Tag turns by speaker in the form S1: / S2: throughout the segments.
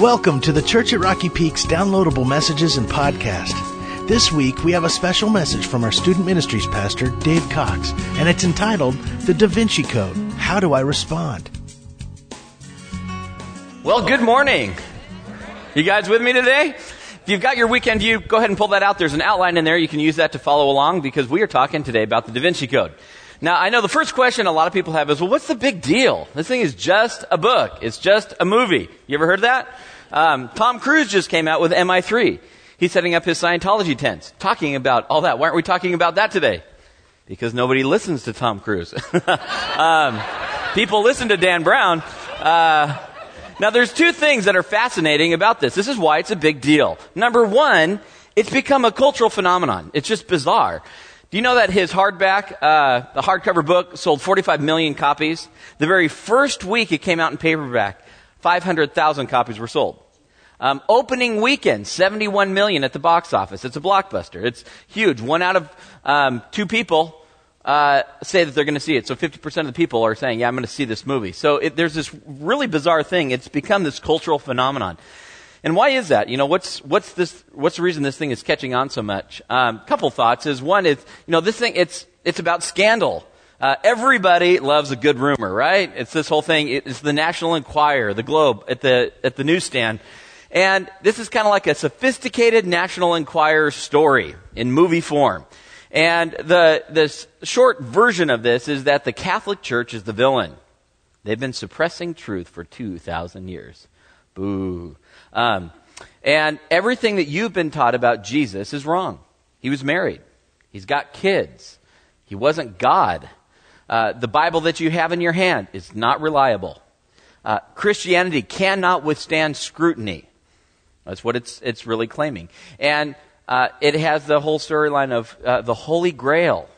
S1: Welcome to the Church at Rocky Peaks downloadable messages and podcast. This week we have a special message from our student ministries pastor, Dave Cox, and it's entitled The Da Vinci Code How Do I Respond?
S2: Well, good morning. You guys with me today? If you've got your weekend view, go ahead and pull that out. There's an outline in there. You can use that to follow along because we are talking today about the Da Vinci Code. Now, I know the first question a lot of people have is, well, what's the big deal? This thing is just a book. It's just a movie. You ever heard that? Um, Tom Cruise just came out with MI3. He's setting up his Scientology tents, talking about all that. Why aren't we talking about that today? Because nobody listens to Tom Cruise. um, people listen to Dan Brown. Uh, now, there's two things that are fascinating about this. This is why it's a big deal. Number one, it's become a cultural phenomenon. It's just bizarre. Do you know that his hardback, uh, the hardcover book, sold 45 million copies? The very first week it came out in paperback, 500,000 copies were sold. Um, opening weekend, 71 million at the box office. It's a blockbuster. It's huge. One out of um, two people uh, say that they're going to see it. So 50% of the people are saying, yeah, I'm going to see this movie. So it, there's this really bizarre thing. It's become this cultural phenomenon. And why is that? You know, what's, what's this, what's the reason this thing is catching on so much? Um, couple thoughts is one is, you know, this thing, it's, it's about scandal. Uh, everybody loves a good rumor, right? It's this whole thing. It's the National Enquirer, the Globe at the, at the newsstand. And this is kind of like a sophisticated National Enquirer story in movie form. And the, the short version of this is that the Catholic Church is the villain. They've been suppressing truth for 2,000 years. Boo. Um, and everything that you've been taught about Jesus is wrong. He was married. He's got kids. He wasn't God. Uh, the Bible that you have in your hand is not reliable. Uh, Christianity cannot withstand scrutiny. That's what it's, it's really claiming. And uh, it has the whole storyline of uh, the Holy Grail.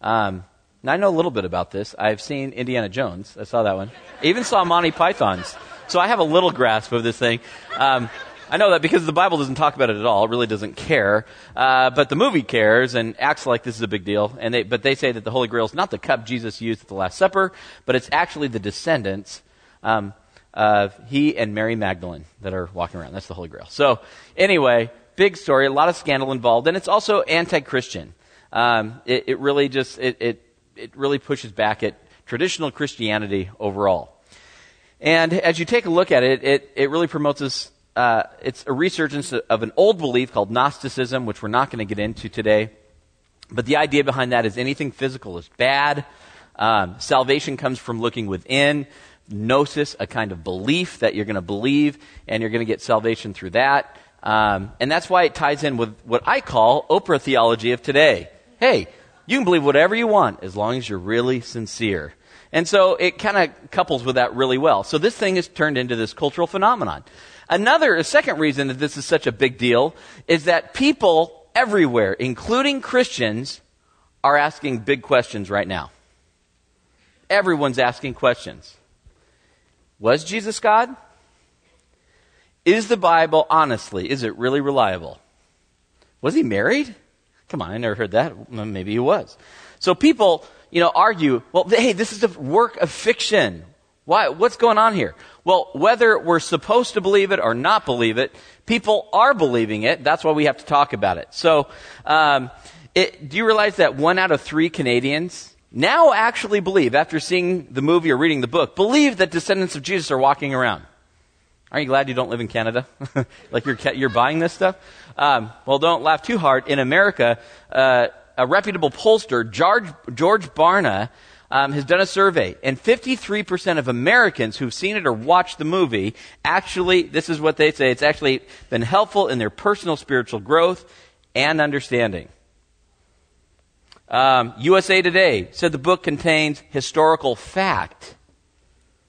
S2: Um, now, I know a little bit about this. I've seen Indiana Jones. I saw that one. I even saw Monty Python's. So I have a little grasp of this thing. Um, I know that because the Bible doesn't talk about it at all. It really doesn't care. Uh, but the movie cares and acts like this is a big deal. And they, but they say that the Holy Grail is not the cup Jesus used at the Last Supper, but it's actually the descendants um, of he and Mary Magdalene that are walking around. That's the Holy Grail. So anyway, big story, a lot of scandal involved, and it's also anti-Christian. Um, it, it really just it, it it really pushes back at traditional Christianity overall. And as you take a look at it, it, it really promotes this. Uh, it's a resurgence of an old belief called Gnosticism, which we're not going to get into today. But the idea behind that is anything physical is bad. Um, salvation comes from looking within. Gnosis, a kind of belief that you're going to believe, and you're going to get salvation through that. Um, and that's why it ties in with what I call Oprah theology of today. Hey, you can believe whatever you want as long as you're really sincere. And so it kind of couples with that really well. So this thing has turned into this cultural phenomenon. Another, a second reason that this is such a big deal is that people everywhere, including Christians, are asking big questions right now. Everyone's asking questions. Was Jesus God? Is the Bible, honestly, is it really reliable? Was he married? Come on, I never heard that. Maybe he was. So people you know, argue, well, hey, this is a work of fiction. Why, what's going on here? Well, whether we're supposed to believe it or not believe it, people are believing it. That's why we have to talk about it. So, um, it, do you realize that one out of three Canadians now actually believe, after seeing the movie or reading the book, believe that descendants of Jesus are walking around? Aren't you glad you don't live in Canada? like you're, you're buying this stuff? Um, well, don't laugh too hard. In America, uh, a reputable pollster, George, George Barna, um, has done a survey, and 53% of Americans who've seen it or watched the movie actually, this is what they say, it's actually been helpful in their personal spiritual growth and understanding. Um, USA Today said the book contains historical fact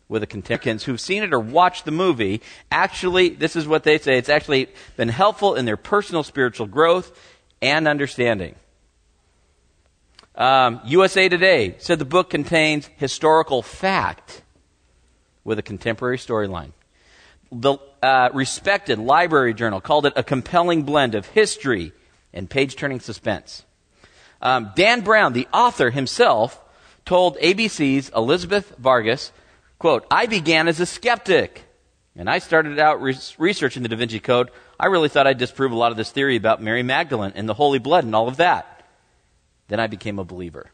S2: with the contemporaries who've seen it or watched the movie. Actually, this is what they say, it's actually been helpful in their personal spiritual growth and understanding. Um, USA Today said the book contains historical fact with a contemporary storyline. The uh, respected library journal called it a compelling blend of history and page turning suspense. Um, Dan Brown, the author himself, told ABC's Elizabeth Vargas, quote, I began as a skeptic. and I started out re- researching the Da Vinci Code, I really thought I'd disprove a lot of this theory about Mary Magdalene and the holy blood and all of that. Then I became a believer.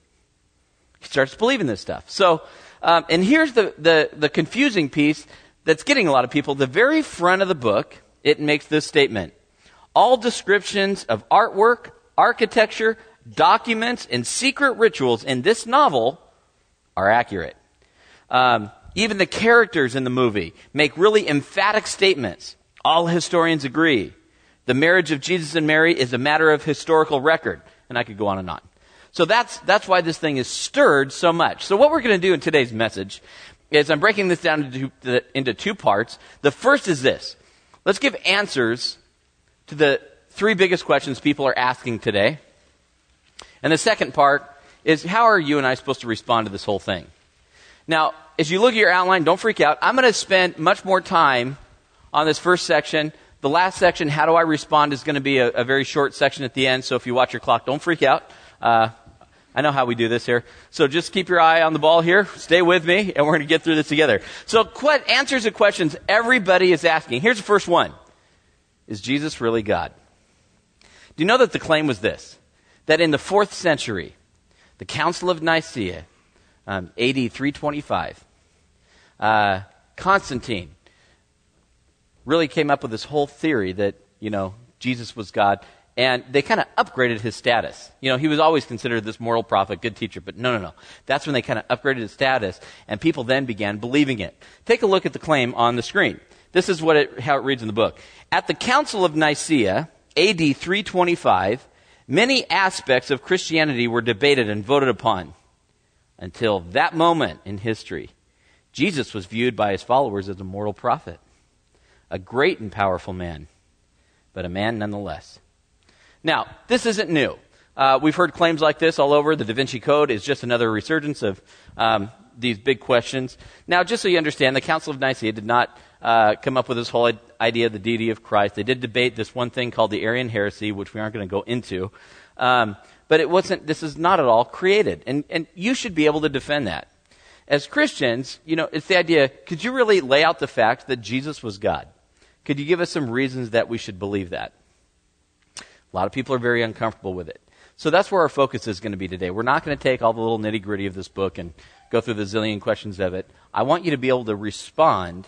S2: He starts believing this stuff. So, um, and here's the, the, the confusing piece that's getting a lot of people. The very front of the book, it makes this statement. All descriptions of artwork, architecture, documents, and secret rituals in this novel are accurate. Um, even the characters in the movie make really emphatic statements. All historians agree. The marriage of Jesus and Mary is a matter of historical record. And I could go on and on. So that's, that's why this thing is stirred so much. So what we're going to do in today's message is I'm breaking this down into, into two parts. The first is this. Let's give answers to the three biggest questions people are asking today. And the second part is how are you and I supposed to respond to this whole thing? Now, as you look at your outline, don't freak out. I'm going to spend much more time on this first section. The last section, how do I respond, is going to be a, a very short section at the end. So if you watch your clock, don't freak out. Uh, I know how we do this here. So just keep your eye on the ball here. Stay with me, and we're going to get through this together. So, qu- answers to questions everybody is asking. Here's the first one Is Jesus really God? Do you know that the claim was this? That in the fourth century, the Council of Nicaea, um, AD 325, uh, Constantine really came up with this whole theory that, you know, Jesus was God and they kind of upgraded his status. You know, he was always considered this moral prophet, good teacher, but no, no, no. That's when they kind of upgraded his status, and people then began believing it. Take a look at the claim on the screen. This is what it, how it reads in the book. At the Council of Nicaea, AD 325, many aspects of Christianity were debated and voted upon. Until that moment in history, Jesus was viewed by his followers as a mortal prophet, a great and powerful man, but a man nonetheless. Now, this isn't new. Uh, we've heard claims like this all over. The Da Vinci Code is just another resurgence of um, these big questions. Now, just so you understand, the Council of Nicaea did not uh, come up with this whole idea of the deity of Christ. They did debate this one thing called the Arian heresy, which we aren't going to go into. Um, but it wasn't. This is not at all created, and and you should be able to defend that. As Christians, you know, it's the idea. Could you really lay out the fact that Jesus was God? Could you give us some reasons that we should believe that? A lot of people are very uncomfortable with it. So that's where our focus is going to be today. We're not going to take all the little nitty gritty of this book and go through the zillion questions of it. I want you to be able to respond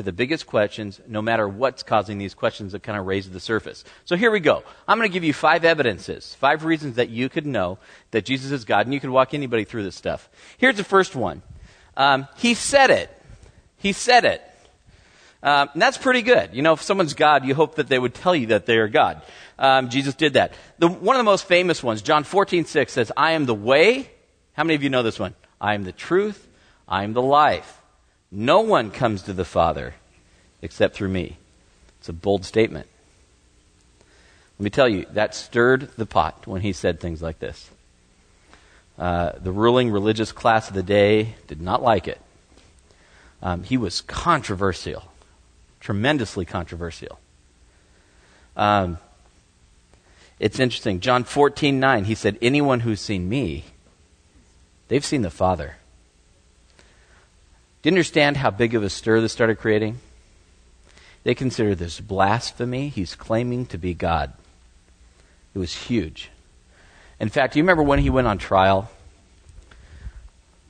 S2: to the biggest questions, no matter what's causing these questions that kind of raise the surface. So here we go. I'm going to give you five evidences, five reasons that you could know that Jesus is God, and you could walk anybody through this stuff. Here's the first one. Um, he said it. He said it. Um, that's pretty good. You know, if someone's God, you hope that they would tell you that they are God. Um, Jesus did that. The, one of the most famous ones, John 14, 6 says, I am the way. How many of you know this one? I am the truth. I am the life. No one comes to the Father except through me. It's a bold statement. Let me tell you, that stirred the pot when he said things like this. Uh, the ruling religious class of the day did not like it. Um, he was controversial tremendously controversial. Um, it's interesting. John 14, 9, he said, Anyone who's seen me, they've seen the Father. Do you understand how big of a stir this started creating? They consider this blasphemy. He's claiming to be God. It was huge. In fact, do you remember when he went on trial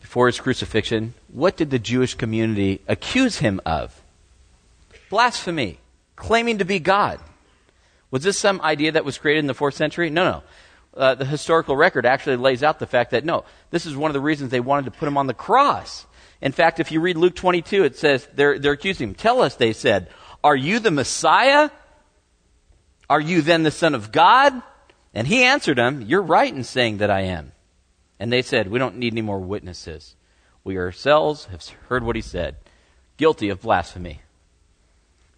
S2: before his crucifixion? What did the Jewish community accuse him of? Blasphemy, claiming to be God. Was this some idea that was created in the fourth century? No, no. Uh, the historical record actually lays out the fact that no, this is one of the reasons they wanted to put him on the cross. In fact, if you read Luke 22, it says they're, they're accusing him. Tell us, they said, are you the Messiah? Are you then the Son of God? And he answered them, You're right in saying that I am. And they said, We don't need any more witnesses. We ourselves have heard what he said. Guilty of blasphemy.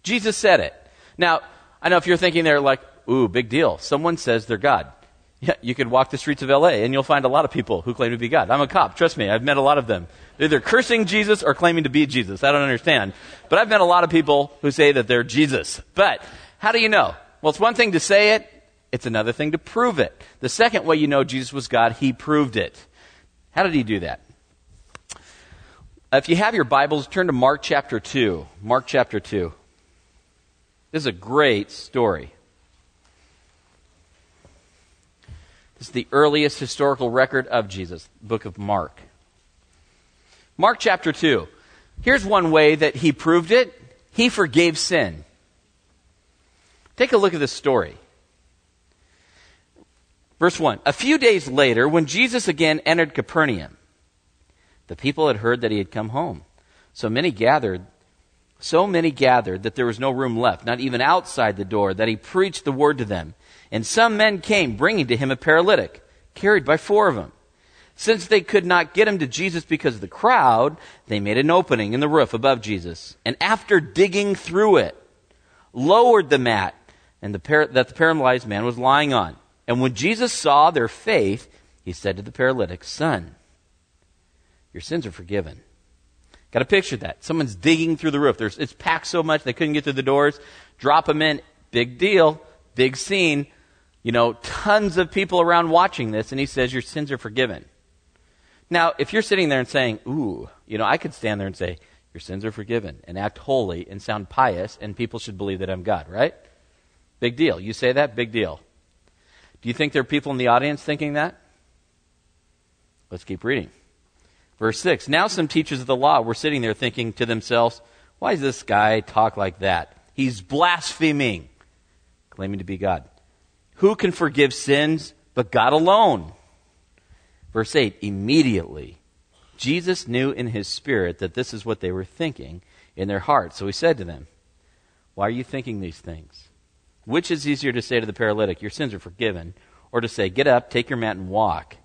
S2: Jesus said it. Now, I know if you're thinking there like, ooh, big deal. Someone says they're God. Yeah, you could walk the streets of LA and you'll find a lot of people who claim to be God. I'm a cop, trust me, I've met a lot of them. They're either cursing Jesus or claiming to be Jesus. I don't understand. But I've met a lot of people who say that they're Jesus. But how do you know? Well, it's one thing to say it, it's another thing to prove it. The second way you know Jesus was God, he proved it. How did he do that? Uh, if you have your Bibles, turn to Mark chapter 2. Mark chapter 2. This is a great story. This is the earliest historical record of Jesus, book of Mark. Mark chapter 2. Here's one way that he proved it he forgave sin. Take a look at this story. Verse 1 A few days later, when Jesus again entered Capernaum, the people had heard that he had come home. So many gathered, so many gathered that there was no room left, not even outside the door, that he preached the word to them. And some men came, bringing to him a paralytic, carried by four of them. Since they could not get him to Jesus because of the crowd, they made an opening in the roof above Jesus. And after digging through it, lowered the mat and the par- that the paralyzed man was lying on. And when Jesus saw their faith, he said to the paralytic, Son, your sins are forgiven. Got to picture that. Someone's digging through the roof. There's, it's packed so much they couldn't get through the doors. Drop them in. Big deal. Big scene. You know, tons of people around watching this, and he says, Your sins are forgiven. Now, if you're sitting there and saying, Ooh, you know, I could stand there and say, Your sins are forgiven, and act holy and sound pious, and people should believe that I'm God, right? Big deal. You say that? Big deal. Do you think there are people in the audience thinking that? Let's keep reading. Verse 6 Now some teachers of the law were sitting there thinking to themselves, Why does this guy talk like that? He's blaspheming, claiming to be God. Who can forgive sins but God alone? Verse 8 Immediately, Jesus knew in his spirit that this is what they were thinking in their hearts. So he said to them, Why are you thinking these things? Which is easier to say to the paralytic, Your sins are forgiven, or to say, Get up, take your mat, and walk?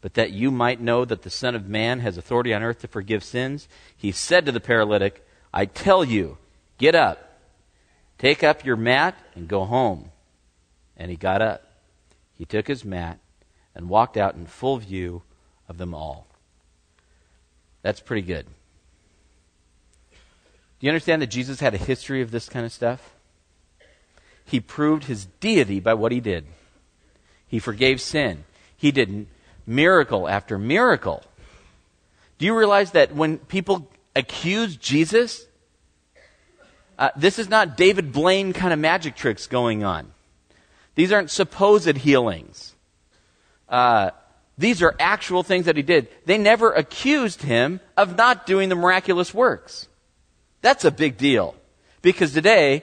S2: But that you might know that the Son of Man has authority on earth to forgive sins, he said to the paralytic, I tell you, get up, take up your mat, and go home. And he got up. He took his mat and walked out in full view of them all. That's pretty good. Do you understand that Jesus had a history of this kind of stuff? He proved his deity by what he did. He forgave sin. He did miracle after miracle. Do you realize that when people accuse Jesus, uh, this is not David Blaine kind of magic tricks going on. These aren't supposed healings. Uh, these are actual things that he did. They never accused him of not doing the miraculous works. That's a big deal. Because today,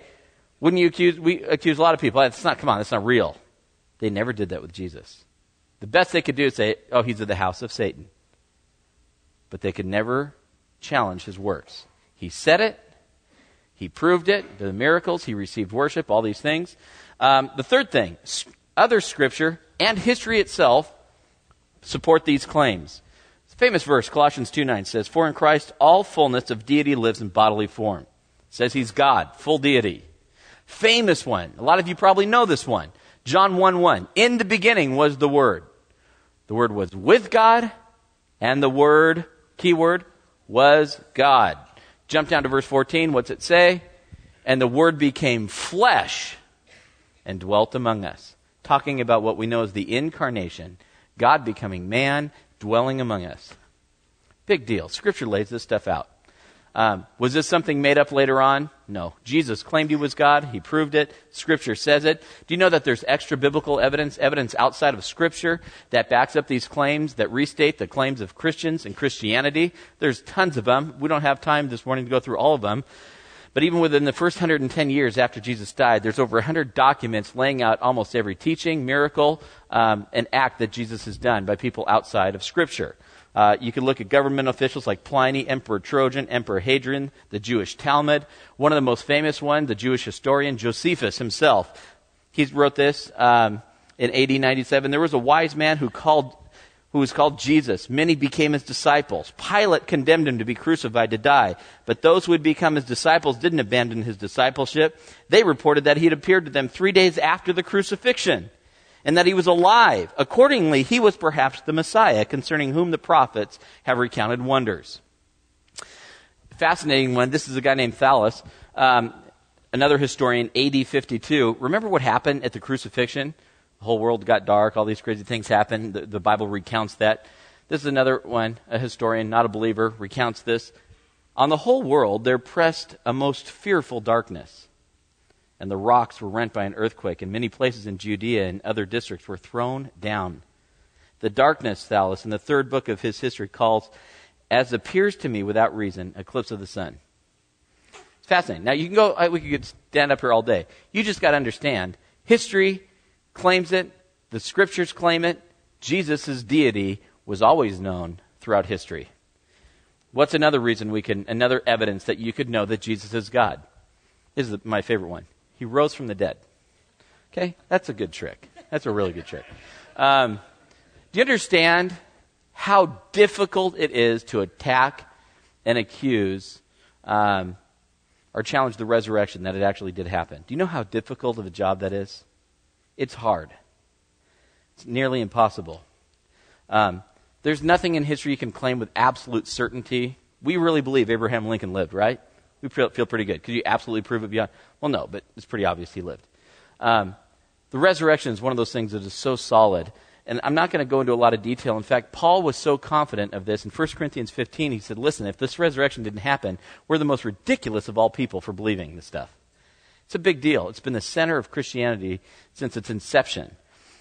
S2: wouldn't you accuse, we accuse a lot of people, that's not, come on, that's not real. They never did that with Jesus. The best they could do is say, oh, he's of the house of Satan. But they could never challenge his works. He said it, he proved it, the miracles, he received worship, all these things. Um, the third thing, other scripture and history itself support these claims. It's a famous verse, Colossians 2 9 says, For in Christ all fullness of deity lives in bodily form. It says he's God, full deity. Famous one. A lot of you probably know this one. John 1 1. In the beginning was the Word. The Word was with God, and the Word, keyword, was God. Jump down to verse 14. What's it say? And the Word became flesh and dwelt among us talking about what we know as the incarnation, God becoming man, dwelling among us. Big deal. Scripture lays this stuff out. Um, was this something made up later on? No. Jesus claimed he was God. He proved it. Scripture says it. Do you know that there's extra biblical evidence, evidence outside of Scripture that backs up these claims, that restate the claims of Christians and Christianity? There's tons of them. We don't have time this morning to go through all of them. But even within the first 110 years after Jesus died, there's over 100 documents laying out almost every teaching, miracle, um, and act that Jesus has done by people outside of Scripture. Uh, you can look at government officials like Pliny, Emperor Trajan, Emperor Hadrian, the Jewish Talmud. One of the most famous ones, the Jewish historian Josephus himself. He wrote this um, in AD 97. There was a wise man who called who was called Jesus. Many became his disciples. Pilate condemned him to be crucified to die. But those who had become his disciples didn't abandon his discipleship. They reported that he had appeared to them three days after the crucifixion and that he was alive. Accordingly, he was perhaps the Messiah concerning whom the prophets have recounted wonders. Fascinating one. This is a guy named Thallus, um, another historian, AD 52. Remember what happened at the crucifixion? Whole world got dark, all these crazy things happened. The, the Bible recounts that. This is another one, a historian, not a believer, recounts this. On the whole world, there pressed a most fearful darkness, and the rocks were rent by an earthquake, and many places in Judea and other districts were thrown down. The darkness, Thallus, in the third book of his history, calls, as appears to me without reason, eclipse of the sun. It's fascinating. Now, you can go, uh, we could stand up here all day. You just got to understand history claims it, the scriptures claim it, Jesus' deity was always known throughout history. What's another reason we can, another evidence that you could know that Jesus is God? This is my favorite one. He rose from the dead. Okay? That's a good trick. That's a really good trick. Um, do you understand how difficult it is to attack and accuse um, or challenge the resurrection that it actually did happen? Do you know how difficult of a job that is? It's hard. It's nearly impossible. Um, there's nothing in history you can claim with absolute certainty. We really believe Abraham Lincoln lived, right? We feel, pretty good. Could you absolutely prove it beyond? Well, no, but it's pretty obvious he lived. Um, the resurrection is one of those things that is so solid. And I'm not going to go into a lot of detail. In fact, Paul was so confident of this. In 1 Corinthians 15, he said, Listen, if this resurrection didn't happen, we're the most ridiculous of all people for believing this stuff. It's a big deal. It's been the center of Christianity since its inception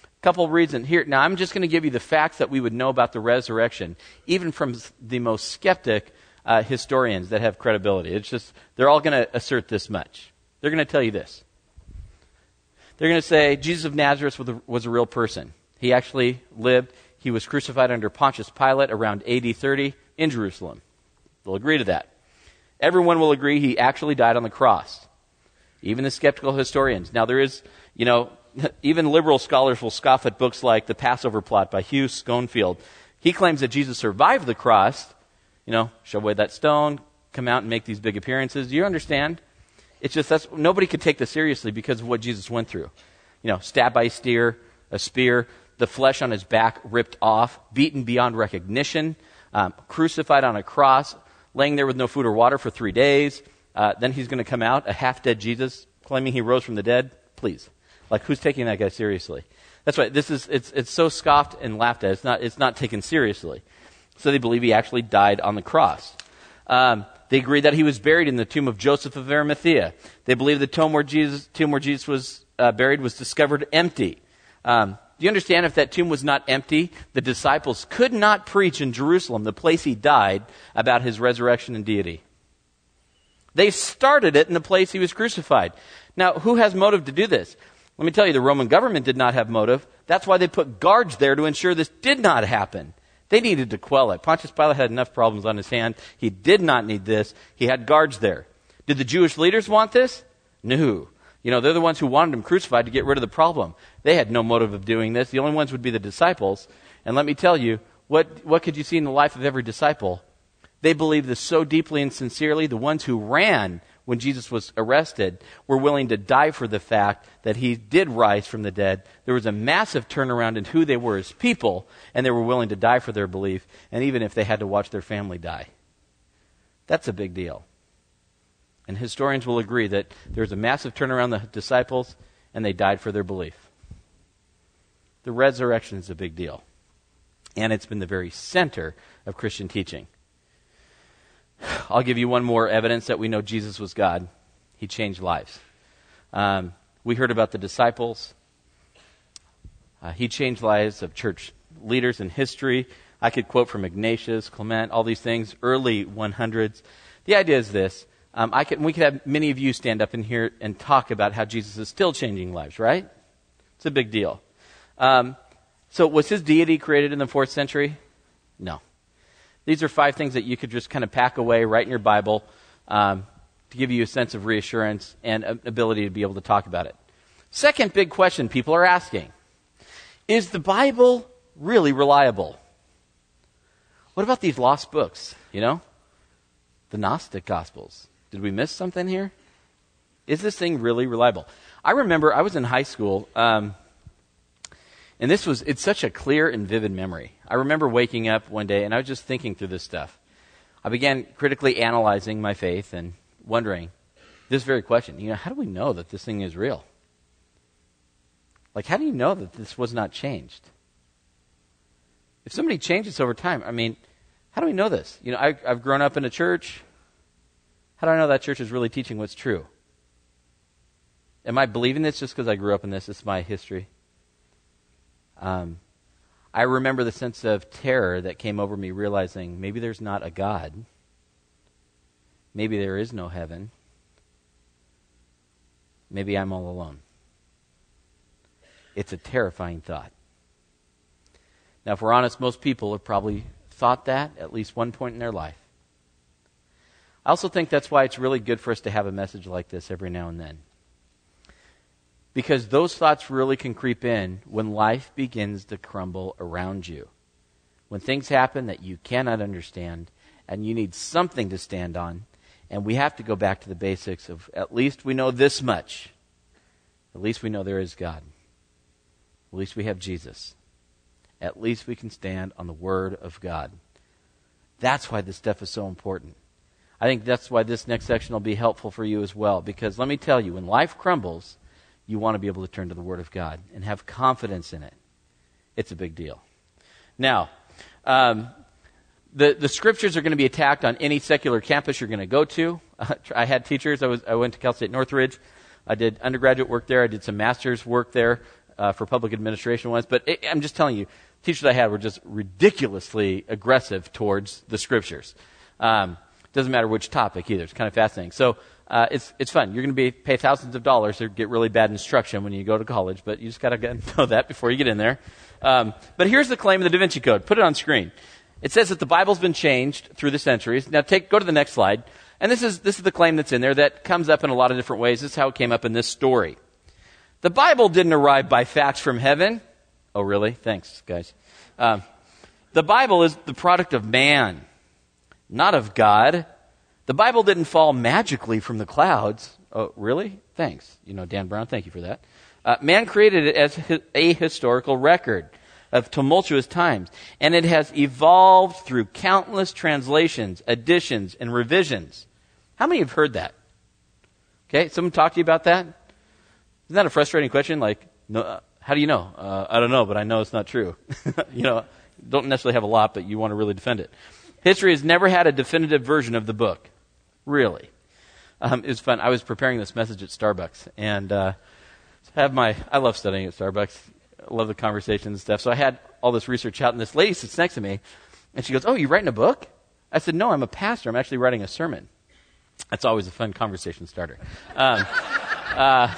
S2: A couple reasons here. Now, I'm just going to give you the facts that we would know about the resurrection, even from the most skeptic uh, historians that have credibility. It's just, they're all going to assert this much. They're going to tell you this. They're going to say Jesus of Nazareth was a, was a real person. He actually lived. He was crucified under Pontius Pilate around AD 30 in Jerusalem. They'll agree to that. Everyone will agree he actually died on the cross. Even the skeptical historians. Now, there is, you know, even liberal scholars will scoff at books like The Passover Plot by Hugh Schonfield. He claims that Jesus survived the cross, you know, shove away that stone, come out and make these big appearances. Do you understand? It's just that's nobody could take this seriously because of what Jesus went through. You know, stabbed by a steer, a spear, the flesh on his back ripped off, beaten beyond recognition, um, crucified on a cross, laying there with no food or water for three days. Uh, then he's going to come out, a half dead Jesus, claiming he rose from the dead. Please. Like, who's taking that guy seriously? That's right. This is, it's, it's so scoffed and laughed at. It's not, it's not taken seriously. So they believe he actually died on the cross. Um, they agree that he was buried in the tomb of Joseph of Arimathea. They believe the tomb where Jesus, tomb where Jesus was uh, buried was discovered empty. Um, do you understand if that tomb was not empty, the disciples could not preach in Jerusalem, the place he died, about his resurrection and deity? They started it in the place he was crucified. Now, who has motive to do this? Let me tell you, the Roman government did not have motive. That's why they put guards there to ensure this did not happen. They needed to quell it. Pontius Pilate had enough problems on his hand. He did not need this. He had guards there. Did the Jewish leaders want this? No. You know, they're the ones who wanted him crucified to get rid of the problem. They had no motive of doing this. The only ones would be the disciples. And let me tell you, what, what could you see in the life of every disciple? They believed this so deeply and sincerely. The ones who ran when Jesus was arrested, were willing to die for the fact that he did rise from the dead. There was a massive turnaround in who they were as people, and they were willing to die for their belief, and even if they had to watch their family die. That's a big deal. And historians will agree that there was a massive turnaround in the disciples, and they died for their belief. The resurrection is a big deal. And it's been the very center of Christian teaching. I'll give you one more evidence that we know Jesus was God. He changed lives. Um, we heard about the disciples. Uh, he changed lives of church leaders in history. I could quote from Ignatius, Clement, all these things, early 100s. The idea is this. Um, I could, we could have many of you stand up in here and talk about how Jesus is still changing lives, right? It's a big deal. Um, so, was his deity created in the fourth century? No. These are five things that you could just kind of pack away right in your Bible um, to give you a sense of reassurance and ability to be able to talk about it. Second big question people are asking Is the Bible really reliable? What about these lost books? You know? The Gnostic Gospels. Did we miss something here? Is this thing really reliable? I remember I was in high school. Um, and this was, it's such a clear and vivid memory. I remember waking up one day and I was just thinking through this stuff. I began critically analyzing my faith and wondering this very question, you know, how do we know that this thing is real? Like, how do you know that this was not changed? if somebody changes over time, I mean, how do we know this? You know, I, I've grown up in a church. How do I know that church is really teaching what's true? Am I believing this just because I grew up in this? It's my history. Um, I remember the sense of terror that came over me realizing maybe there's not a God. Maybe there is no heaven. Maybe I'm all alone. It's a terrifying thought. Now, if we're honest, most people have probably thought that at least one point in their life. I also think that's why it's really good for us to have a message like this every now and then. Because those thoughts really can creep in when life begins to crumble around you. When things happen that you cannot understand and you need something to stand on, and we have to go back to the basics of at least we know this much. At least we know there is God. At least we have Jesus. At least we can stand on the Word of God. That's why this stuff is so important. I think that's why this next section will be helpful for you as well. Because let me tell you, when life crumbles, you want to be able to turn to the Word of God and have confidence in it. It's a big deal. Now, um, the, the scriptures are going to be attacked on any secular campus you're going to go to. I had teachers. I, was, I went to Cal State Northridge. I did undergraduate work there. I did some master's work there uh, for public administration once. But it, I'm just telling you, teachers I had were just ridiculously aggressive towards the scriptures. Um, doesn't matter which topic either. It's kind of fascinating. So uh, it's it's fun. You're going to be pay thousands of dollars to get really bad instruction when you go to college, but you just got to know that before you get in there. Um, but here's the claim of the Da Vinci Code. Put it on screen. It says that the Bible's been changed through the centuries. Now take go to the next slide. And this is this is the claim that's in there that comes up in a lot of different ways. This is how it came up in this story. The Bible didn't arrive by fax from heaven. Oh, really? Thanks, guys. Um, the Bible is the product of man, not of God. The Bible didn't fall magically from the clouds. Oh, really? Thanks. You know, Dan Brown, thank you for that. Uh, man created it as a historical record of tumultuous times, and it has evolved through countless translations, additions, and revisions. How many have heard that? Okay, someone talk to you about that? Isn't that a frustrating question? Like, no, uh, how do you know? Uh, I don't know, but I know it's not true. you know, don't necessarily have a lot, but you want to really defend it. History has never had a definitive version of the book. Really. Um, it was fun. I was preparing this message at Starbucks, and uh, have my. I love studying at Starbucks. I love the conversations and stuff. So I had all this research out, and this lady sits next to me, and she goes, "Oh, you writing a book?" I said, "No, I'm a pastor. I'm actually writing a sermon." That's always a fun conversation starter. Um, uh,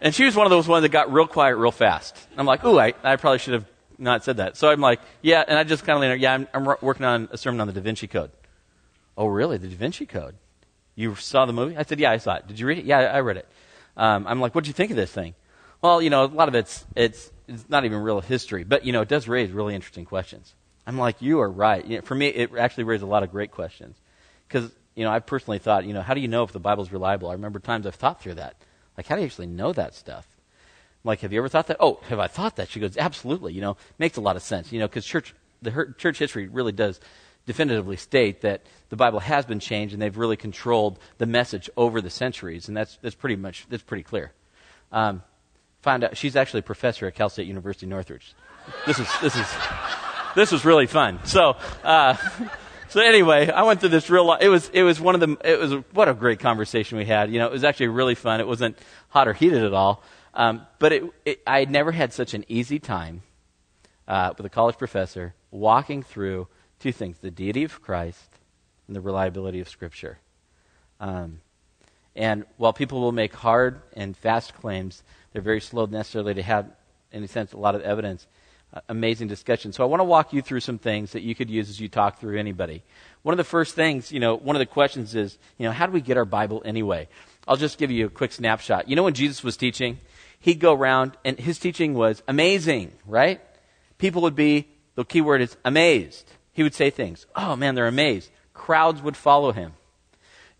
S2: and she was one of those ones that got real quiet real fast. I'm like, "Ooh, I, I probably should have not said that." So I'm like, "Yeah," and I just kind of lean, "Yeah, I'm, I'm working on a sermon on the Da Vinci Code." Oh, really? The Da Vinci Code? You saw the movie? I said, Yeah, I saw it. Did you read it? Yeah, I read it. Um, I'm like, What did you think of this thing? Well, you know, a lot of it's, it's, it's not even real history, but, you know, it does raise really interesting questions. I'm like, You are right. You know, for me, it actually raised a lot of great questions. Because, you know, I personally thought, you know, how do you know if the Bible's reliable? I remember times I've thought through that. Like, how do you actually know that stuff? I'm like, have you ever thought that? Oh, have I thought that? She goes, absolutely. You know, makes a lot of sense. You know, because church, the church history really does definitively state that the Bible has been changed and they've really controlled the message over the centuries, and that's, that's pretty much that's pretty clear. Um, find out she's actually a professor at Cal State University Northridge. This is this is this was really fun. So. Uh, so anyway, I went through this real. It was it was one of the it was what a great conversation we had. You know, it was actually really fun. It wasn't hot or heated at all, um, but it, it, I had never had such an easy time uh, with a college professor walking through two things the deity of Christ and the reliability of Scripture. Um, and while people will make hard and fast claims, they're very slow necessarily to have, in a sense, a lot of evidence. Uh, amazing discussion. So I want to walk you through some things that you could use as you talk through anybody. One of the first things, you know, one of the questions is, you know, how do we get our Bible anyway? I'll just give you a quick snapshot. You know, when Jesus was teaching, he'd go around and his teaching was amazing, right? People would be, the key word is amazed he would say things. Oh man, they're amazed. Crowds would follow him.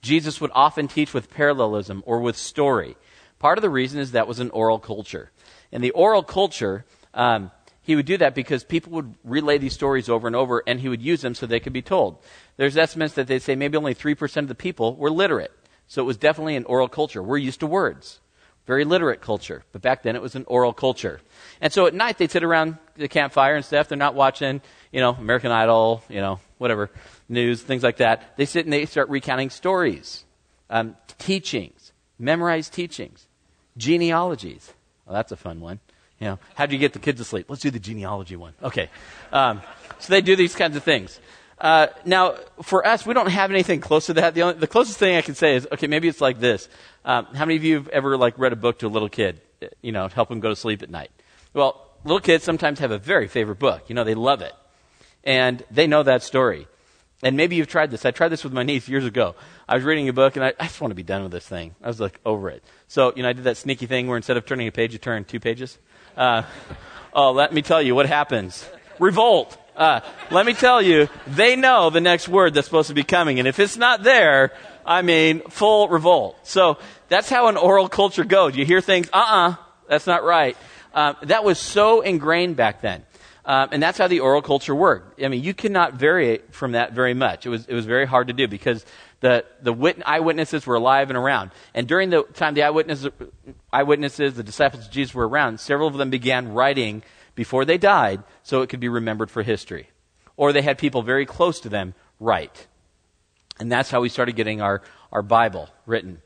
S2: Jesus would often teach with parallelism or with story. Part of the reason is that was an oral culture. In the oral culture, um, he would do that because people would relay these stories over and over, and he would use them so they could be told. There's estimates that they say maybe only 3% of the people were literate. So it was definitely an oral culture. We're used to words. Very literate culture. But back then it was an oral culture. And so at night they'd sit around the campfire and stuff. They're not watching, you know, American Idol, you know, whatever, news, things like that. They sit and they start recounting stories, um, teachings, memorized teachings, genealogies. Well, that's a fun one. You know, how do you get the kids to sleep? Let's do the genealogy one. Okay. Um, so they do these kinds of things. Uh, now, for us, we don't have anything close to that. The, only, the closest thing I can say is, okay, maybe it's like this. Um, how many of you have ever like read a book to a little kid, you know, help him go to sleep at night? Well, little kids sometimes have a very favorite book. You know, they love it, and they know that story. And maybe you've tried this. I tried this with my niece years ago. I was reading a book, and I, I just want to be done with this thing. I was like over it. So, you know, I did that sneaky thing where instead of turning a page, you turn two pages. Uh, oh, let me tell you what happens. Revolt. Uh, let me tell you, they know the next word that's supposed to be coming. And if it's not there, I mean, full revolt. So that's how an oral culture goes. You hear things, uh uh-uh, uh, that's not right. Um, that was so ingrained back then. Um, and that's how the oral culture worked. I mean, you cannot vary from that very much. It was, it was very hard to do because the, the wit- eyewitnesses were alive and around. And during the time the eyewitnesses, eyewitnesses, the disciples of Jesus were around, several of them began writing before they died so it could be remembered for history. Or they had people very close to them write. And that's how we started getting our, our Bible written.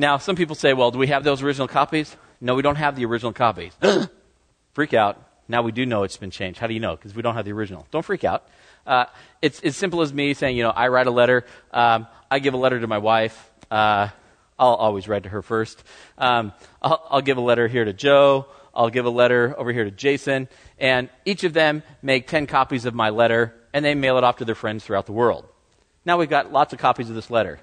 S2: Now, some people say, well, do we have those original copies? No, we don't have the original copies. Freak out. Now we do know it's been changed. How do you know? Because we don't have the original. Don't freak out. Uh, it's as simple as me saying, you know, I write a letter. Um, I give a letter to my wife. Uh, I'll always write to her first. Um, I'll, I'll, give a letter here to Joe. I'll give a letter over here to Jason. And each of them make 10 copies of my letter, and they mail it off to their friends throughout the world. Now we've got lots of copies of this letter.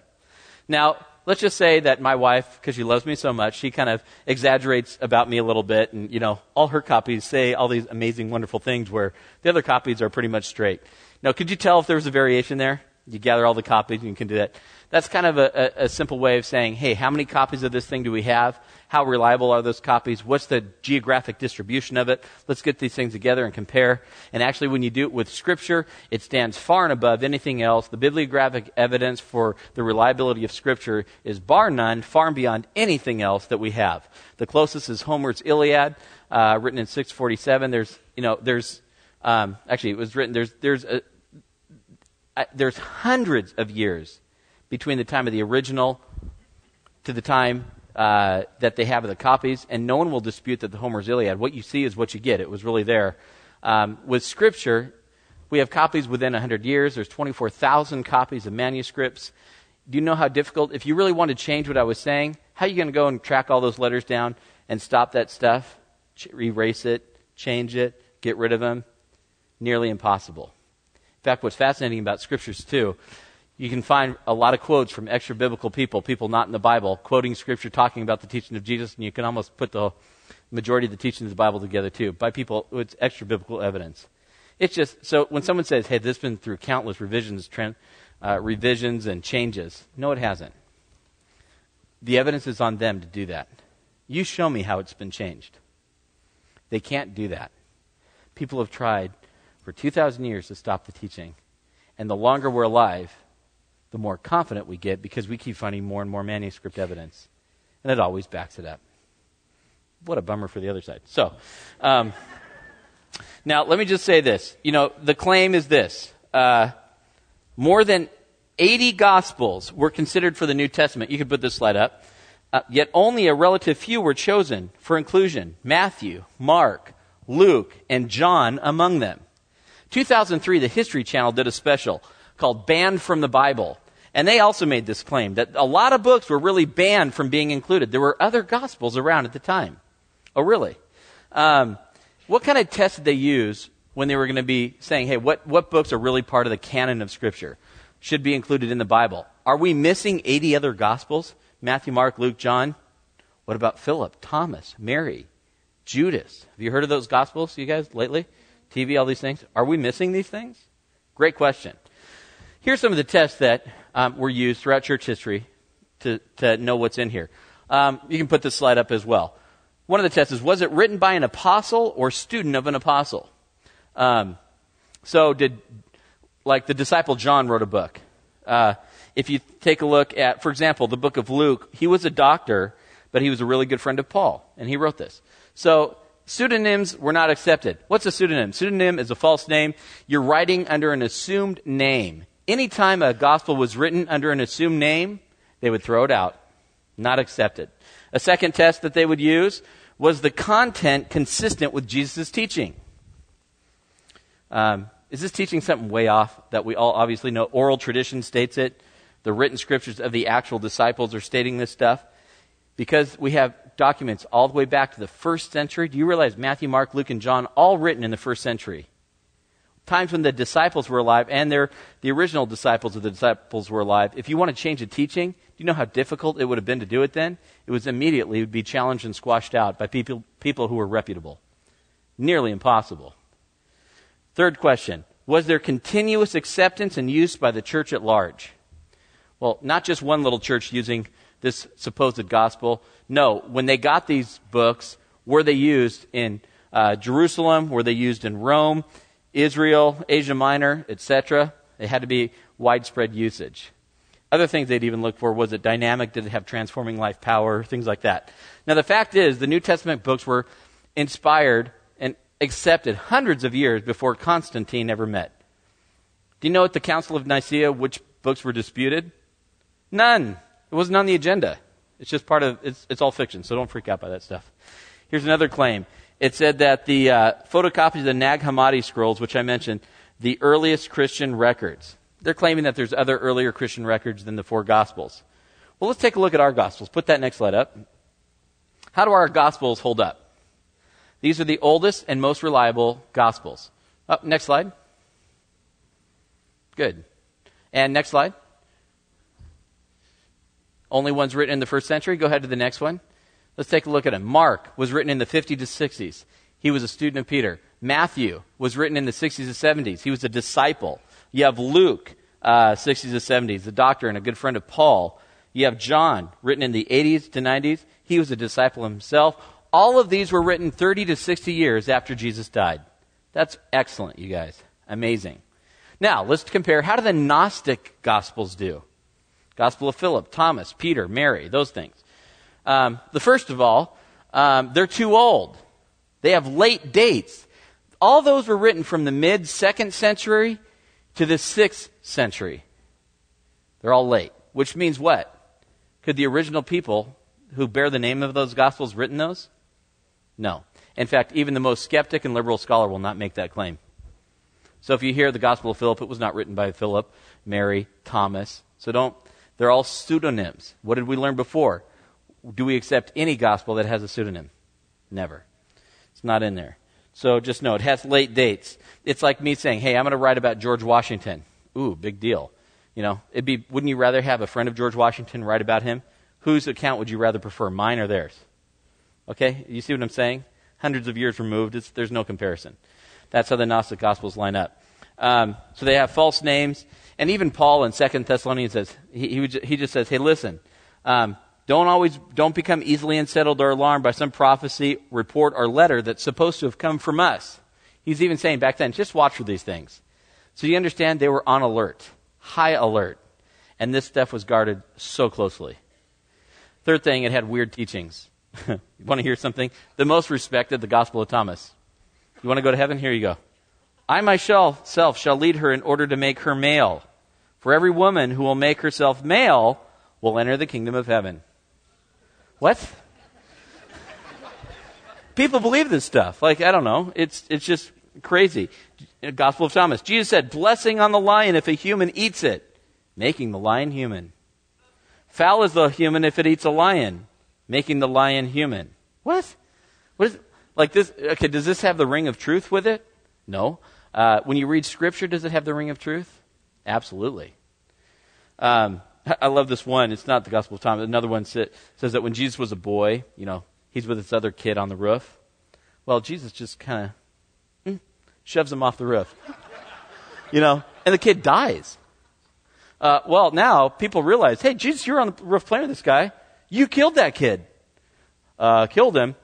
S2: Now, let's just say that my wife, because she loves me so much, she kind of exaggerates about me a little bit, and, you know, all her copies say all these amazing, wonderful things where the other copies are pretty much straight. Now, could you tell if there was a variation there? You gather all the copies, and you can do that. That's kind of a, a, a, simple way of saying, hey, how many copies of this thing do we have? How reliable are those copies? What's the geographic distribution of it? Let's get these things together and compare. And actually, when you do it with Scripture, it stands far and above anything else. The bibliographic evidence for the reliability of Scripture is bar none, far and beyond anything else that we have. The closest is Homer's Iliad, uh, written in 647. There's, you know, there's, um, actually, it was written, there's, there's, a, there's hundreds of years between the time of the original to the time uh, that they have of the copies, and no one will dispute that the Homer's Iliad, what you see is what you get. It was really there. Um, with Scripture, we have copies within 100 years. There's 24,000 copies of manuscripts. Do you know how difficult, if you really want to change what I was saying, how are you going to go and track all those letters down and stop that stuff, erase it, change it, get rid of them? Nearly impossible. In fact, what's fascinating about Scriptures, too, you can find a lot of quotes from extra biblical people, people not in the Bible, quoting scripture, talking about the teaching of Jesus, and you can almost put the majority of the teaching of the Bible together too, by people with extra biblical evidence. It's just, so when someone says, hey, this has been through countless revisions, trend, uh, revisions and changes, no, it hasn't. The evidence is on them to do that. You show me how it's been changed. They can't do that. People have tried for 2,000 years to stop the teaching. And the longer we're alive, the more confident we get because we keep finding more and more manuscript evidence. And it always backs it up. What a bummer for the other side. So, um, now let me just say this. You know, the claim is this uh, more than 80 Gospels were considered for the New Testament. You could put this slide up. Uh, yet only a relative few were chosen for inclusion Matthew, Mark, Luke, and John among them. 2003, the History Channel did a special called Banned from the Bible. And they also made this claim that a lot of books were really banned from being included. There were other gospels around at the time. Oh, really? Um, what kind of test did they use when they were going to be saying, hey, what, what books are really part of the canon of Scripture? Should be included in the Bible. Are we missing 80 other gospels? Matthew, Mark, Luke, John? What about Philip, Thomas, Mary, Judas? Have you heard of those gospels, you guys, lately? TV, all these things? Are we missing these things? Great question. Here's some of the tests that um, were used throughout church history to, to know what's in here. Um, you can put this slide up as well. One of the tests is was it written by an apostle or student of an apostle? Um, so, did, like, the disciple John wrote a book. Uh, if you take a look at, for example, the book of Luke, he was a doctor, but he was a really good friend of Paul, and he wrote this. So pseudonyms were not accepted. What's a pseudonym? Pseudonym is a false name. You're writing under an assumed name. Anytime a gospel was written under an assumed name, they would throw it out. Not accepted. A second test that they would use was the content consistent with Jesus' teaching? Um, is this teaching something way off that we all obviously know? Oral tradition states it. The written scriptures of the actual disciples are stating this stuff. Because we have documents all the way back to the first century. Do you realize Matthew, Mark, Luke, and John all written in the first century? Times when the disciples were alive and the original disciples of the disciples were alive. If you want to change a teaching, do you know how difficult it would have been to do it then? It was immediately would be challenged and squashed out by people, people who were reputable. Nearly impossible. Third question Was there continuous acceptance and use by the church at large? Well, not just one little church using this supposed gospel. No, when they got these books, were they used in uh, Jerusalem? Were they used in Rome, Israel, Asia Minor, etc.? It had to be widespread usage. Other things they'd even look for was it dynamic? Did it have transforming life power? Things like that. Now, the fact is, the New Testament books were inspired and accepted hundreds of years before Constantine ever met. Do you know at the Council of Nicaea which books were disputed? None. It wasn't on the agenda. It's just part of, it's, it's all fiction, so don't freak out by that stuff. Here's another claim. It said that the uh, photocopies of the Nag Hammadi scrolls, which I mentioned, the earliest Christian records. They're claiming that there's other earlier Christian records than the four Gospels. Well, let's take a look at our Gospels. Put that next slide up. How do our Gospels hold up? These are the oldest and most reliable Gospels. Up, oh, next slide. Good. And next slide. Only ones written in the first century. Go ahead to the next one. Let's take a look at him. Mark was written in the 50s to 60s. He was a student of Peter. Matthew was written in the 60s to 70s. He was a disciple. You have Luke, uh, 60s to 70s, a doctor and a good friend of Paul. You have John, written in the 80s to 90s. He was a disciple himself. All of these were written 30 to 60 years after Jesus died. That's excellent, you guys. Amazing. Now, let's compare how do the Gnostic Gospels do? Gospel of Philip, Thomas, Peter, Mary, those things. Um, the first of all, um, they're too old. They have late dates. All those were written from the mid second century to the sixth century. They're all late. Which means what? Could the original people who bear the name of those Gospels written those? No. In fact, even the most skeptic and liberal scholar will not make that claim. So if you hear the Gospel of Philip, it was not written by Philip, Mary, Thomas. So don't they're all pseudonyms. What did we learn before? Do we accept any gospel that has a pseudonym? Never. It's not in there. So just know it has late dates. It's like me saying, "Hey, I'm going to write about George Washington." Ooh, big deal. You know, it'd be wouldn't you rather have a friend of George Washington write about him? Whose account would you rather prefer, mine or theirs? Okay, you see what I'm saying? Hundreds of years removed, there's no comparison. That's how the Gnostic Gospels line up. Um, so they have false names. And even Paul in Second Thessalonians says, he, he, he just says, hey, listen, um, don't always, don't become easily unsettled or alarmed by some prophecy, report, or letter that's supposed to have come from us. He's even saying back then, just watch for these things. So you understand they were on alert, high alert. And this stuff was guarded so closely. Third thing, it had weird teachings. you want to hear something? The most respected, the Gospel of Thomas. You want to go to heaven? Here you go. I myself shall lead her in order to make her male. For every woman who will make herself male will enter the kingdom of heaven. What? People believe this stuff. Like, I don't know. It's, it's just crazy. Gospel of Thomas. Jesus said, Blessing on the lion if a human eats it, making the lion human. Foul is the human if it eats a lion, making the lion human. What? What is, like this, okay, does this have the ring of truth with it? No. Uh, when you read Scripture, does it have the ring of truth? Absolutely. Um, I love this one. It's not the Gospel of Thomas. Another one says that when Jesus was a boy, you know, he's with this other kid on the roof. Well, Jesus just kind of mm, shoves him off the roof. you know, and the kid dies. Uh, well, now people realize, hey, Jesus, you're on the roof playing with this guy. You killed that kid. Uh, killed him.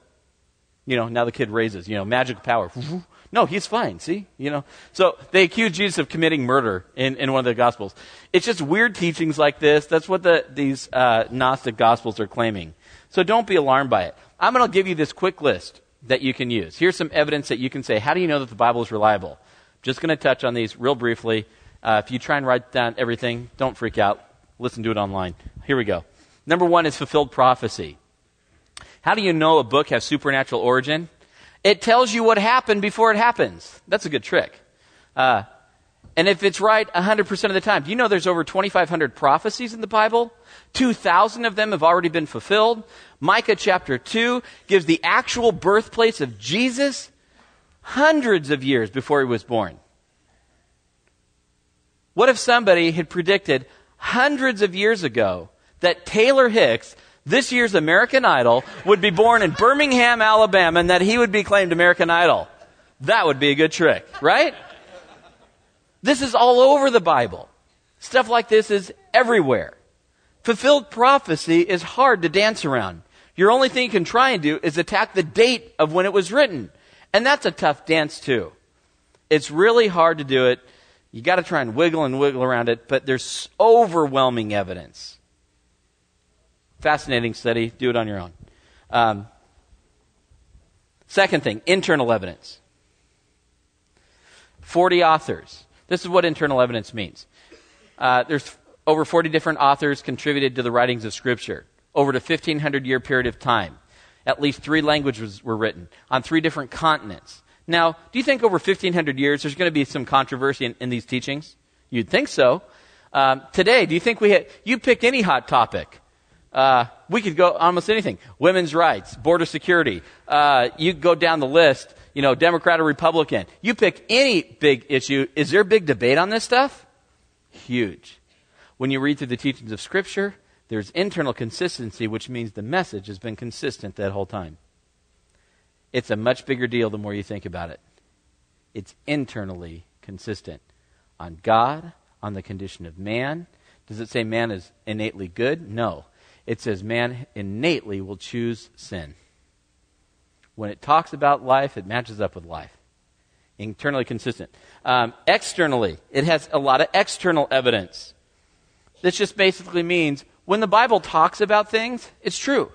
S2: You know, now the kid raises, you know, magic power. No, he's fine. See, you know. So they accuse Jesus of committing murder in, in one of the gospels. It's just weird teachings like this. That's what the, these uh, Gnostic gospels are claiming. So don't be alarmed by it. I'm going to give you this quick list that you can use. Here's some evidence that you can say. How do you know that the Bible is reliable? Just going to touch on these real briefly. Uh, if you try and write down everything, don't freak out. Listen to it online. Here we go. Number one is fulfilled prophecy. How do you know a book has supernatural origin? It tells you what happened before it happens. That's a good trick. Uh, and if it's right 100% of the time, do you know there's over 2,500 prophecies in the Bible? 2,000 of them have already been fulfilled. Micah chapter 2 gives the actual birthplace of Jesus hundreds of years before he was born. What if somebody had predicted hundreds of years ago that Taylor Hicks this year's American Idol would be born in Birmingham, Alabama, and that he would be claimed American Idol. That would be a good trick, right? This is all over the Bible. Stuff like this is everywhere. Fulfilled prophecy is hard to dance around. Your only thing you can try and do is attack the date of when it was written. And that's a tough dance too. It's really hard to do it. You got to try and wiggle and wiggle around it, but there's overwhelming evidence Fascinating study. Do it on your own. Um, second thing, internal evidence. 40 authors. This is what internal evidence means. Uh, there's over 40 different authors contributed to the writings of Scripture over a 1500 year period of time. At least three languages were written on three different continents. Now, do you think over 1500 years there's going to be some controversy in, in these teachings? You'd think so. Um, today, do you think we had, you pick any hot topic. Uh, we could go almost anything. Women's rights, border security. Uh, you go down the list, you know, Democrat or Republican. You pick any big issue. Is there a big debate on this stuff? Huge. When you read through the teachings of Scripture, there's internal consistency, which means the message has been consistent that whole time. It's a much bigger deal the more you think about it. It's internally consistent on God, on the condition of man. Does it say man is innately good? No it says man innately will choose sin. When it talks about life, it matches up with life. Internally consistent. Um, externally, it has a lot of external evidence. This just basically means when the Bible talks about things, it's true.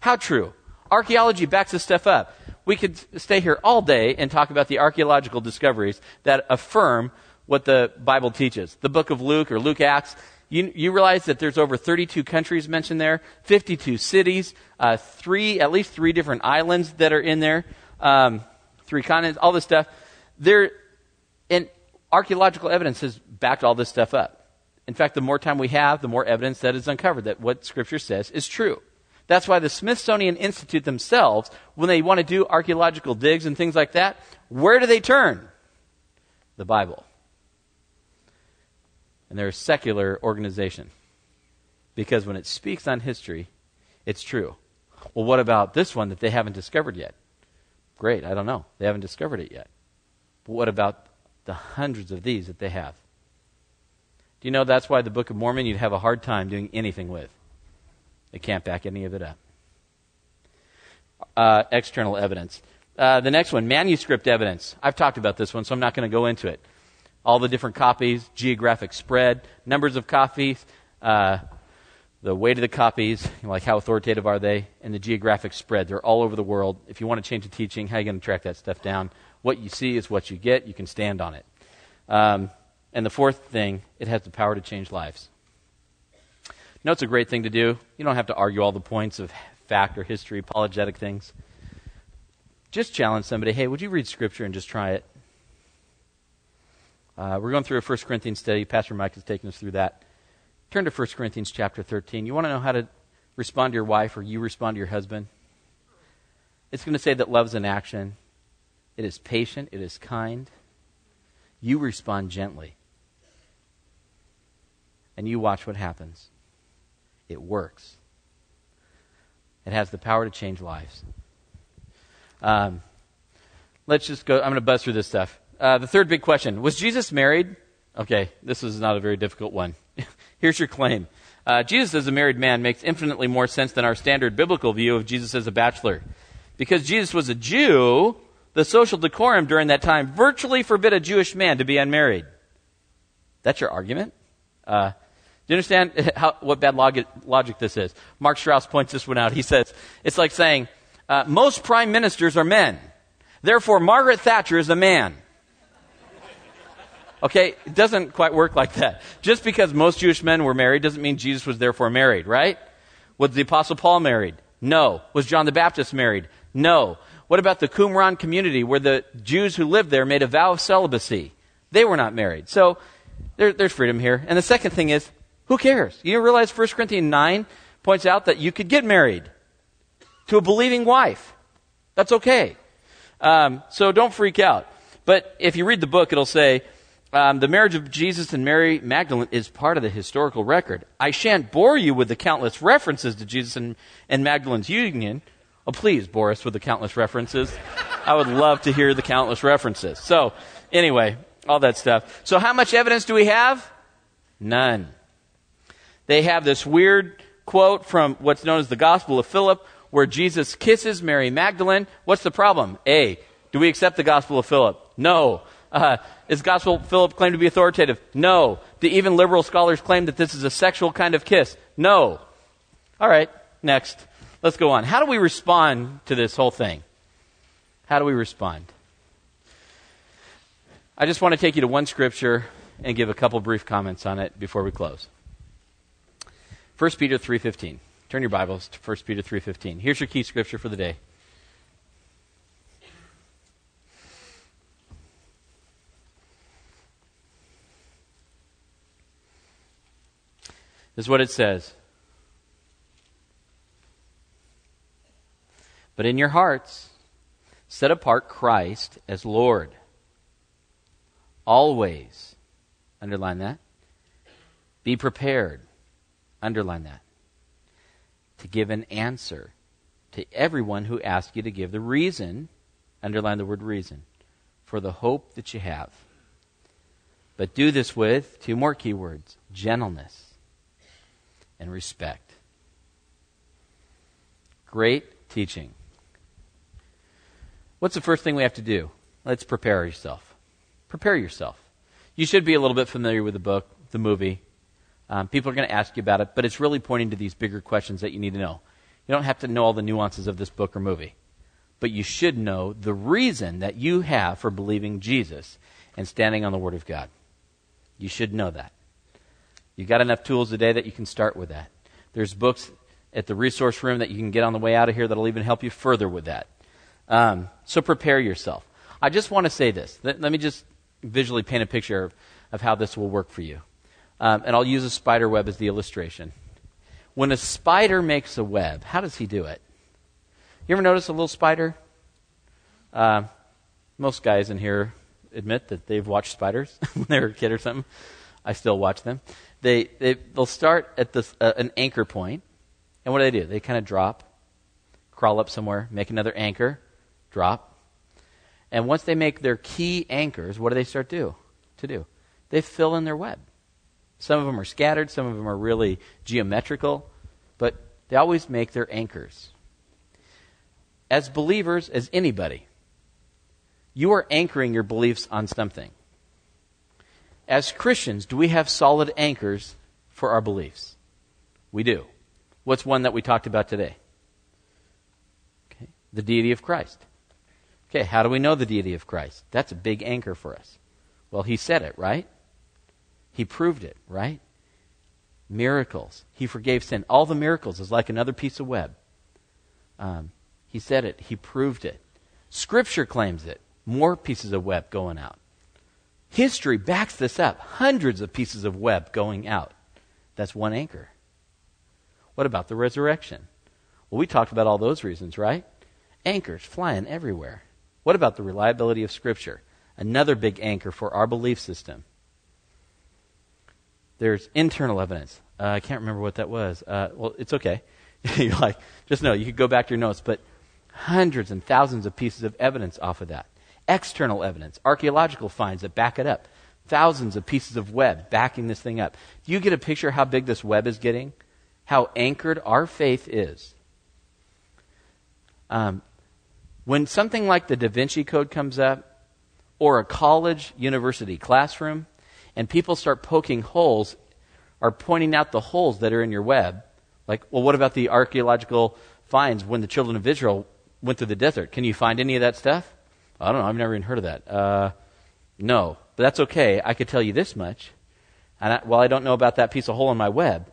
S2: How true? Archaeology backs this stuff up. We could stay here all day and talk about the archaeological discoveries that affirm what the Bible teaches. The book of Luke or Luke Acts you, you realize that there's over 32 countries mentioned there, 52 cities, uh, three, at least three different islands that are in there, um, three continents, all this stuff. There, and archaeological evidence has backed all this stuff up. In fact, the more time we have, the more evidence that is uncovered that what Scripture says is true. That's why the Smithsonian Institute themselves, when they want to do archaeological digs and things like that, where do they turn? The Bible and they're a secular organization. Because when it speaks on history, it's true. Well, what about this one that they haven't discovered yet? Great, I don't know. They haven't discovered it yet. But what about the hundreds of these that they have? Do you know that's why the Book of Mormon you'd have a hard time doing anything with? They can't back any of it up. Uh, external evidence. Uh, the next one, manuscript evidence. I've talked about this one, so I'm not going to go into it all the different copies, geographic spread, numbers of copies, uh, the weight of the copies, like how authoritative are they, and the geographic spread. They're all over the world. If you want to change the teaching, how are you going to track that stuff down? What you see is what you get. You can stand on it. Um, and the fourth thing, it has the power to change lives. You know, it's a great thing to do. You don't have to argue all the points of fact or history, apologetic things. Just challenge somebody hey, would you read Scripture and just try it? Uh, we're going through a 1 Corinthians study. Pastor Mike is taking us through that. Turn to 1 Corinthians chapter 13. You want to know how to respond to your wife or you respond to your husband? It's going to say that love's an action. It is patient. It is kind. You respond gently. And you watch what happens. It works. It has the power to change lives. Um, let's just go. I'm going to buzz through this stuff. Uh, the third big question Was Jesus married? Okay, this is not a very difficult one. Here's your claim uh, Jesus as a married man makes infinitely more sense than our standard biblical view of Jesus as a bachelor. Because Jesus was a Jew, the social decorum during that time virtually forbid a Jewish man to be unmarried. That's your argument? Uh, do you understand how, what bad logic, logic, this is? Mark Strauss points this one out. He says, it's like saying, uh, most prime ministers are men. Therefore, Margaret Thatcher is a man. Okay, it doesn't quite work like that. Just because most Jewish men were married doesn't mean Jesus was therefore married, right? Was the Apostle Paul married? No. Was John the Baptist married? No. What about the Qumran community where the Jews who lived there made a vow of celibacy? They were not married. So there, there's freedom here. And the second thing is, who cares? You realize 1 Corinthians 9 points out that you could get married to a believing wife. That's okay. Um, so don't freak out. But if you read the book, it'll say, um, the marriage of Jesus and Mary Magdalene is part of the historical record. I shan't bore you with the countless references to Jesus and, and Magdalene's union. Oh, please bore us with the countless references. I would love to hear the countless references. So, anyway, all that stuff. So, how much evidence do we have? None. They have this weird quote from what's known as the Gospel of Philip, where Jesus kisses Mary Magdalene. What's the problem? A. Do we accept the Gospel of Philip? No. Uh, is Gospel Philip claimed to be authoritative? No. Do even liberal scholars claim that this is a sexual kind of kiss? No. All right, next. Let's go on. How do we respond to this whole thing? How do we respond? I just want to take you to one scripture and give a couple brief comments on it before we close. 1 Peter 3:15. Turn your Bibles to 1 Peter 3:15. Here's your key scripture for the day. Is what it says. But in your hearts, set apart Christ as Lord. Always. Underline that. Be prepared. Underline that. To give an answer to everyone who asks you to give the reason, underline the word reason, for the hope that you have. But do this with two more keywords gentleness and respect. Great teaching. What's the first thing we have to do? Let's prepare yourself. Prepare yourself. You should be a little bit familiar with the book, the movie. Um, people are going to ask you about it, but it's really pointing to these bigger questions that you need to know. You don't have to know all the nuances of this book or movie, but you should know the reason that you have for believing Jesus and standing on the Word of God. You should know that. You got enough tools today that you can start with that. There's books at the resource room that you can get on the way out of here that'll even help you further with that. Um, so prepare yourself. I just want to say this. Let, let, me just visually paint a picture of, of how this will work for you. Um, and I'll use a spider web as the illustration. When a spider makes a web, how does he do it? You ever notice a little spider? Uh, most guys in here admit that they've watched spiders when they were a kid or something. I still watch them they, they they'll start at this, uh, an anchor point, and what do they do? They kind of drop, crawl up somewhere, make another anchor, drop, and once they make their key anchors, what do they start do to do? They fill in their web. Some of them are scattered, some of them are really geometrical, but they always make their anchors. As believers, as anybody, you are anchoring your beliefs on something as Christians, do we have solid anchors for our beliefs? We do. What's one that we talked about today? Okay. The deity of Christ. Okay, how do we know the deity of Christ? That's a big anchor for us. Well, he said it, right? He proved it, right? Miracles. He forgave sin. All the miracles is like another piece of web. Um, he said it. He proved it. Scripture claims it. More pieces of web going out. History backs this up. Hundreds of pieces of web going out. That's one anchor. What about the resurrection? Well, we talked about all those reasons, right? Anchors flying everywhere. What about the reliability of Scripture? Another big anchor for our belief system. There's internal evidence. Uh, I can't remember what that was. Uh, well, it's okay. You're like, just know, you could go back to your notes, but hundreds and thousands of pieces of evidence off of that external evidence, archaeological finds that back it up, thousands of pieces of web backing this thing up. Do you get a picture how big this web is getting? How anchored our faith is. Um, When something like the Da Vinci Code comes up, or a college university classroom, and people start poking holes, are pointing out the holes that are in your web, like, well, what about the archaeological finds when the children of Israel went through the desert? Can you find any of that stuff? I don't know. I've never even heard of that. Uh, no, but that's okay. I could tell you this much. And I, while I don't know about that piece of hole in my web,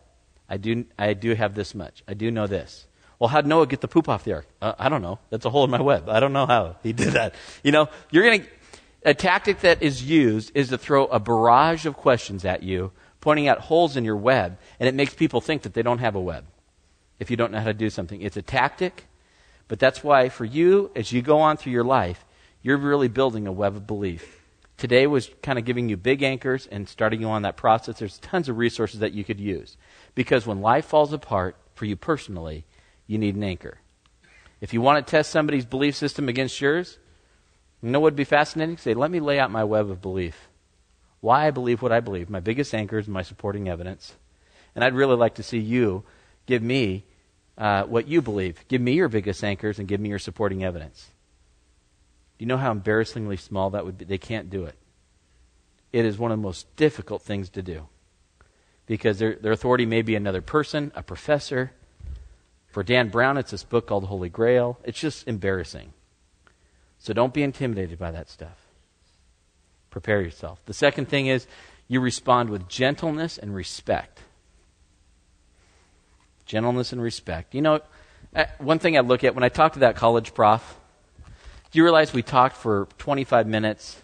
S2: I do, I do have this much. I do know this. Well, how'd Noah get the poop off the ark? Uh, I don't know. That's a hole in my web. I don't know how he did that. You know, you're going to, a tactic that is used is to throw a barrage of questions at you, pointing out holes in your web, and it makes people think that they don't have a web if you don't know how to do something. It's a tactic, but that's why for you, as you go on through your life, you're really building a web of belief. Today was kind of giving you big anchors and starting you on that process. There's tons of resources that you could use. Because when life falls apart, for you personally, you need an anchor. If you want to test somebody's belief system against yours, you know what would be fascinating? Say, let me lay out my web of belief. Why I believe what I believe. My biggest anchor is my supporting evidence. And I'd really like to see you give me uh, what you believe. Give me your biggest anchors and give me your supporting evidence. You know how embarrassingly small that would be? They can't do it. It is one of the most difficult things to do because their, their authority may be another person, a professor. For Dan Brown, it's this book called The Holy Grail. It's just embarrassing. So don't be intimidated by that stuff. Prepare yourself. The second thing is you respond with gentleness and respect. Gentleness and respect. You know, one thing I look at when I talk to that college prof, do you realize we talked for 25 minutes?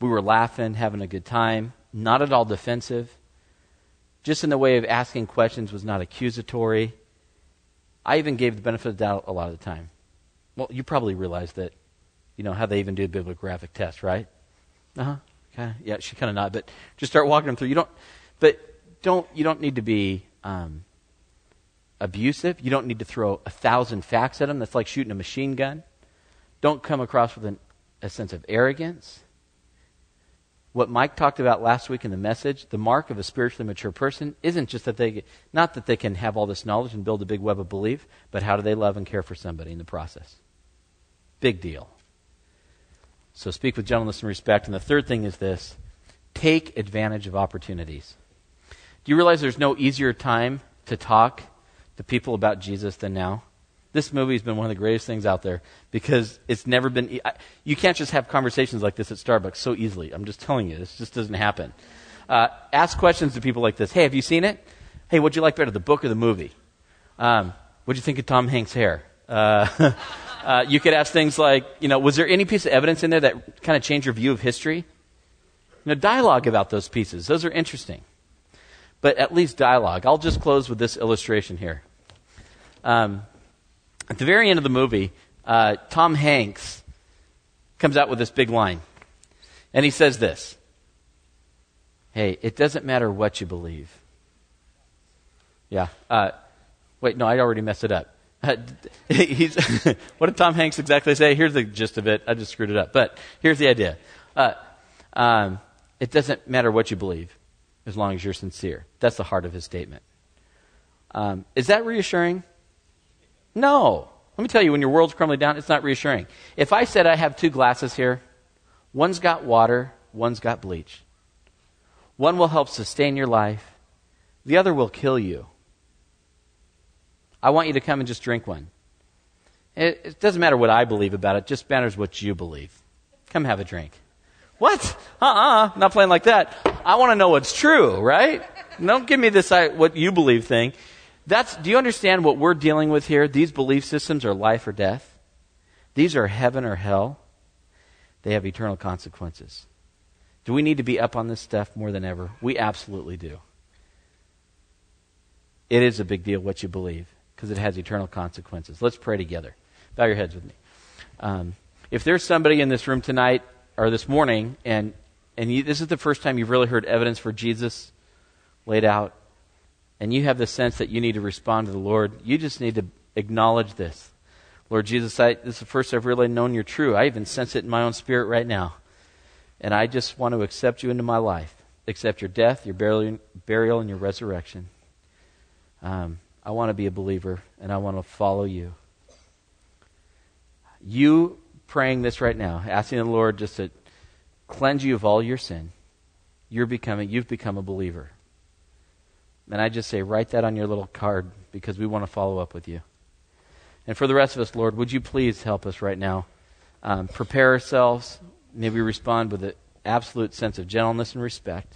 S2: We were laughing, having a good time, not at all defensive. Just in the way of asking questions was not accusatory. I even gave the benefit of the doubt a lot of the time. Well, you probably realize that, you know, how they even do the bibliographic test, right? Uh huh. Okay. Yeah, she kind of not, but just start walking them through. You don't, but don't you don't need to be um, abusive. You don't need to throw a thousand facts at them. That's like shooting a machine gun. Don't come across with an, a sense of arrogance. What Mike talked about last week in the message, the mark of a spiritually mature person isn't just that they, not that they can have all this knowledge and build a big web of belief, but how do they love and care for somebody in the process? Big deal. So speak with gentleness and respect. And the third thing is this take advantage of opportunities. Do you realize there's no easier time to talk to people about Jesus than now? This movie has been one of the greatest things out there because it's never been. You can't just have conversations like this at Starbucks so easily. I'm just telling you, this just doesn't happen. Uh, ask questions to people like this. Hey, have you seen it? Hey, what'd you like better, the book or the movie? Um, what'd you think of Tom Hanks' hair? Uh, uh, you could ask things like, you know, was there any piece of evidence in there that kind of changed your view of history? You know, dialogue about those pieces. Those are interesting. But at least dialogue. I'll just close with this illustration here. Um, at the very end of the movie, uh, Tom Hanks comes out with this big line. And he says this Hey, it doesn't matter what you believe. Yeah. Uh, wait, no, I already messed it up. Uh, he's, what did Tom Hanks exactly say? Here's the gist of it. I just screwed it up. But here's the idea uh, um, it doesn't matter what you believe as long as you're sincere. That's the heart of his statement. Um, is that reassuring? No. Let me tell you, when your world's crumbling down, it's not reassuring. If I said I have two glasses here, one's got water, one's got bleach. One will help sustain your life, the other will kill you. I want you to come and just drink one. It, it doesn't matter what I believe about it, it just matters what you believe. Come have a drink. What? Uh uh-uh, uh not playing like that. I want to know what's true, right? Don't give me this what you believe thing. That's, do you understand what we're dealing with here? These belief systems are life or death. These are heaven or hell. They have eternal consequences. Do we need to be up on this stuff more than ever? We absolutely do. It is a big deal what you believe because it has eternal consequences. Let's pray together. Bow your heads with me. Um, if there's somebody in this room tonight or this morning and and you, this is the first time you've really heard evidence for Jesus laid out, and you have the sense that you need to respond to the Lord, you just need to acknowledge this. Lord Jesus, I, this is the first I've really known you're true. I even sense it in my own spirit right now. And I just want to accept you into my life, accept your death, your burial, and your resurrection. Um, I want to be a believer, and I want to follow you. you praying this right now, asking the Lord just to cleanse you of all your sin, you're becoming, you've become a believer. And I just say, write that on your little card because we want to follow up with you. And for the rest of us, Lord, would you please help us right now? Um, prepare ourselves. Maybe respond with an absolute sense of gentleness and respect.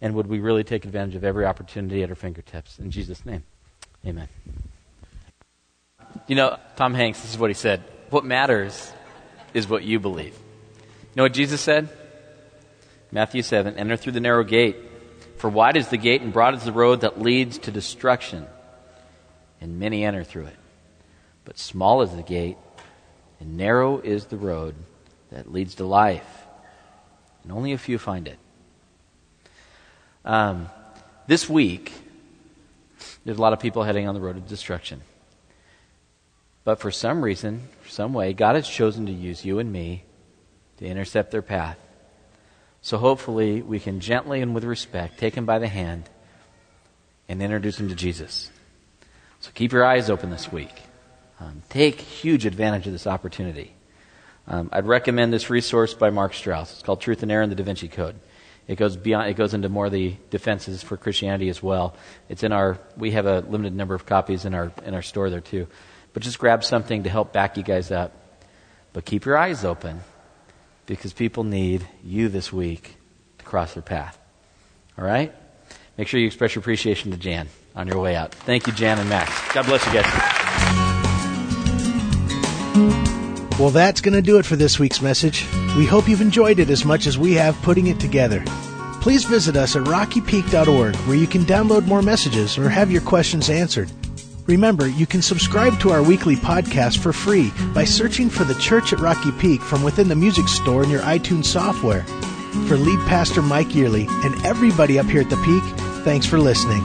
S2: And would we really take advantage of every opportunity at our fingertips? In Jesus' name, amen. You know, Tom Hanks, this is what he said. What matters is what you believe. You know what Jesus said? Matthew 7 Enter through the narrow gate. For wide is the gate and broad is the road that leads to destruction, and many enter through it. But small is the gate, and narrow is the road that leads to life, and only a few find it. Um, this week, there's a lot of people heading on the road of destruction. But for some reason, some way, God has chosen to use you and me to intercept their path. So hopefully, we can gently and with respect take him by the hand and introduce him to Jesus. So keep your eyes open this week. Um, take huge advantage of this opportunity. Um, I'd recommend this resource by Mark Strauss. It's called Truth and Error in the Da Vinci Code. It goes beyond. It goes into more of the defenses for Christianity as well. It's in our. We have a limited number of copies in our in our store there too. But just grab something to help back you guys up. But keep your eyes open because people need you this week to cross their path. All right? Make sure you express your appreciation to Jan on your way out. Thank you, Jan and Max. God bless you guys.
S1: Well, that's going to do it for this week's message. We hope you've enjoyed it as much as we have putting it together. Please visit us at rockypeak.org where you can download more messages or have your questions answered. Remember, you can subscribe to our weekly podcast for free by searching for the Church at Rocky Peak from within the music store in your iTunes software. For lead pastor Mike Yearly and everybody up here at the Peak, thanks for listening.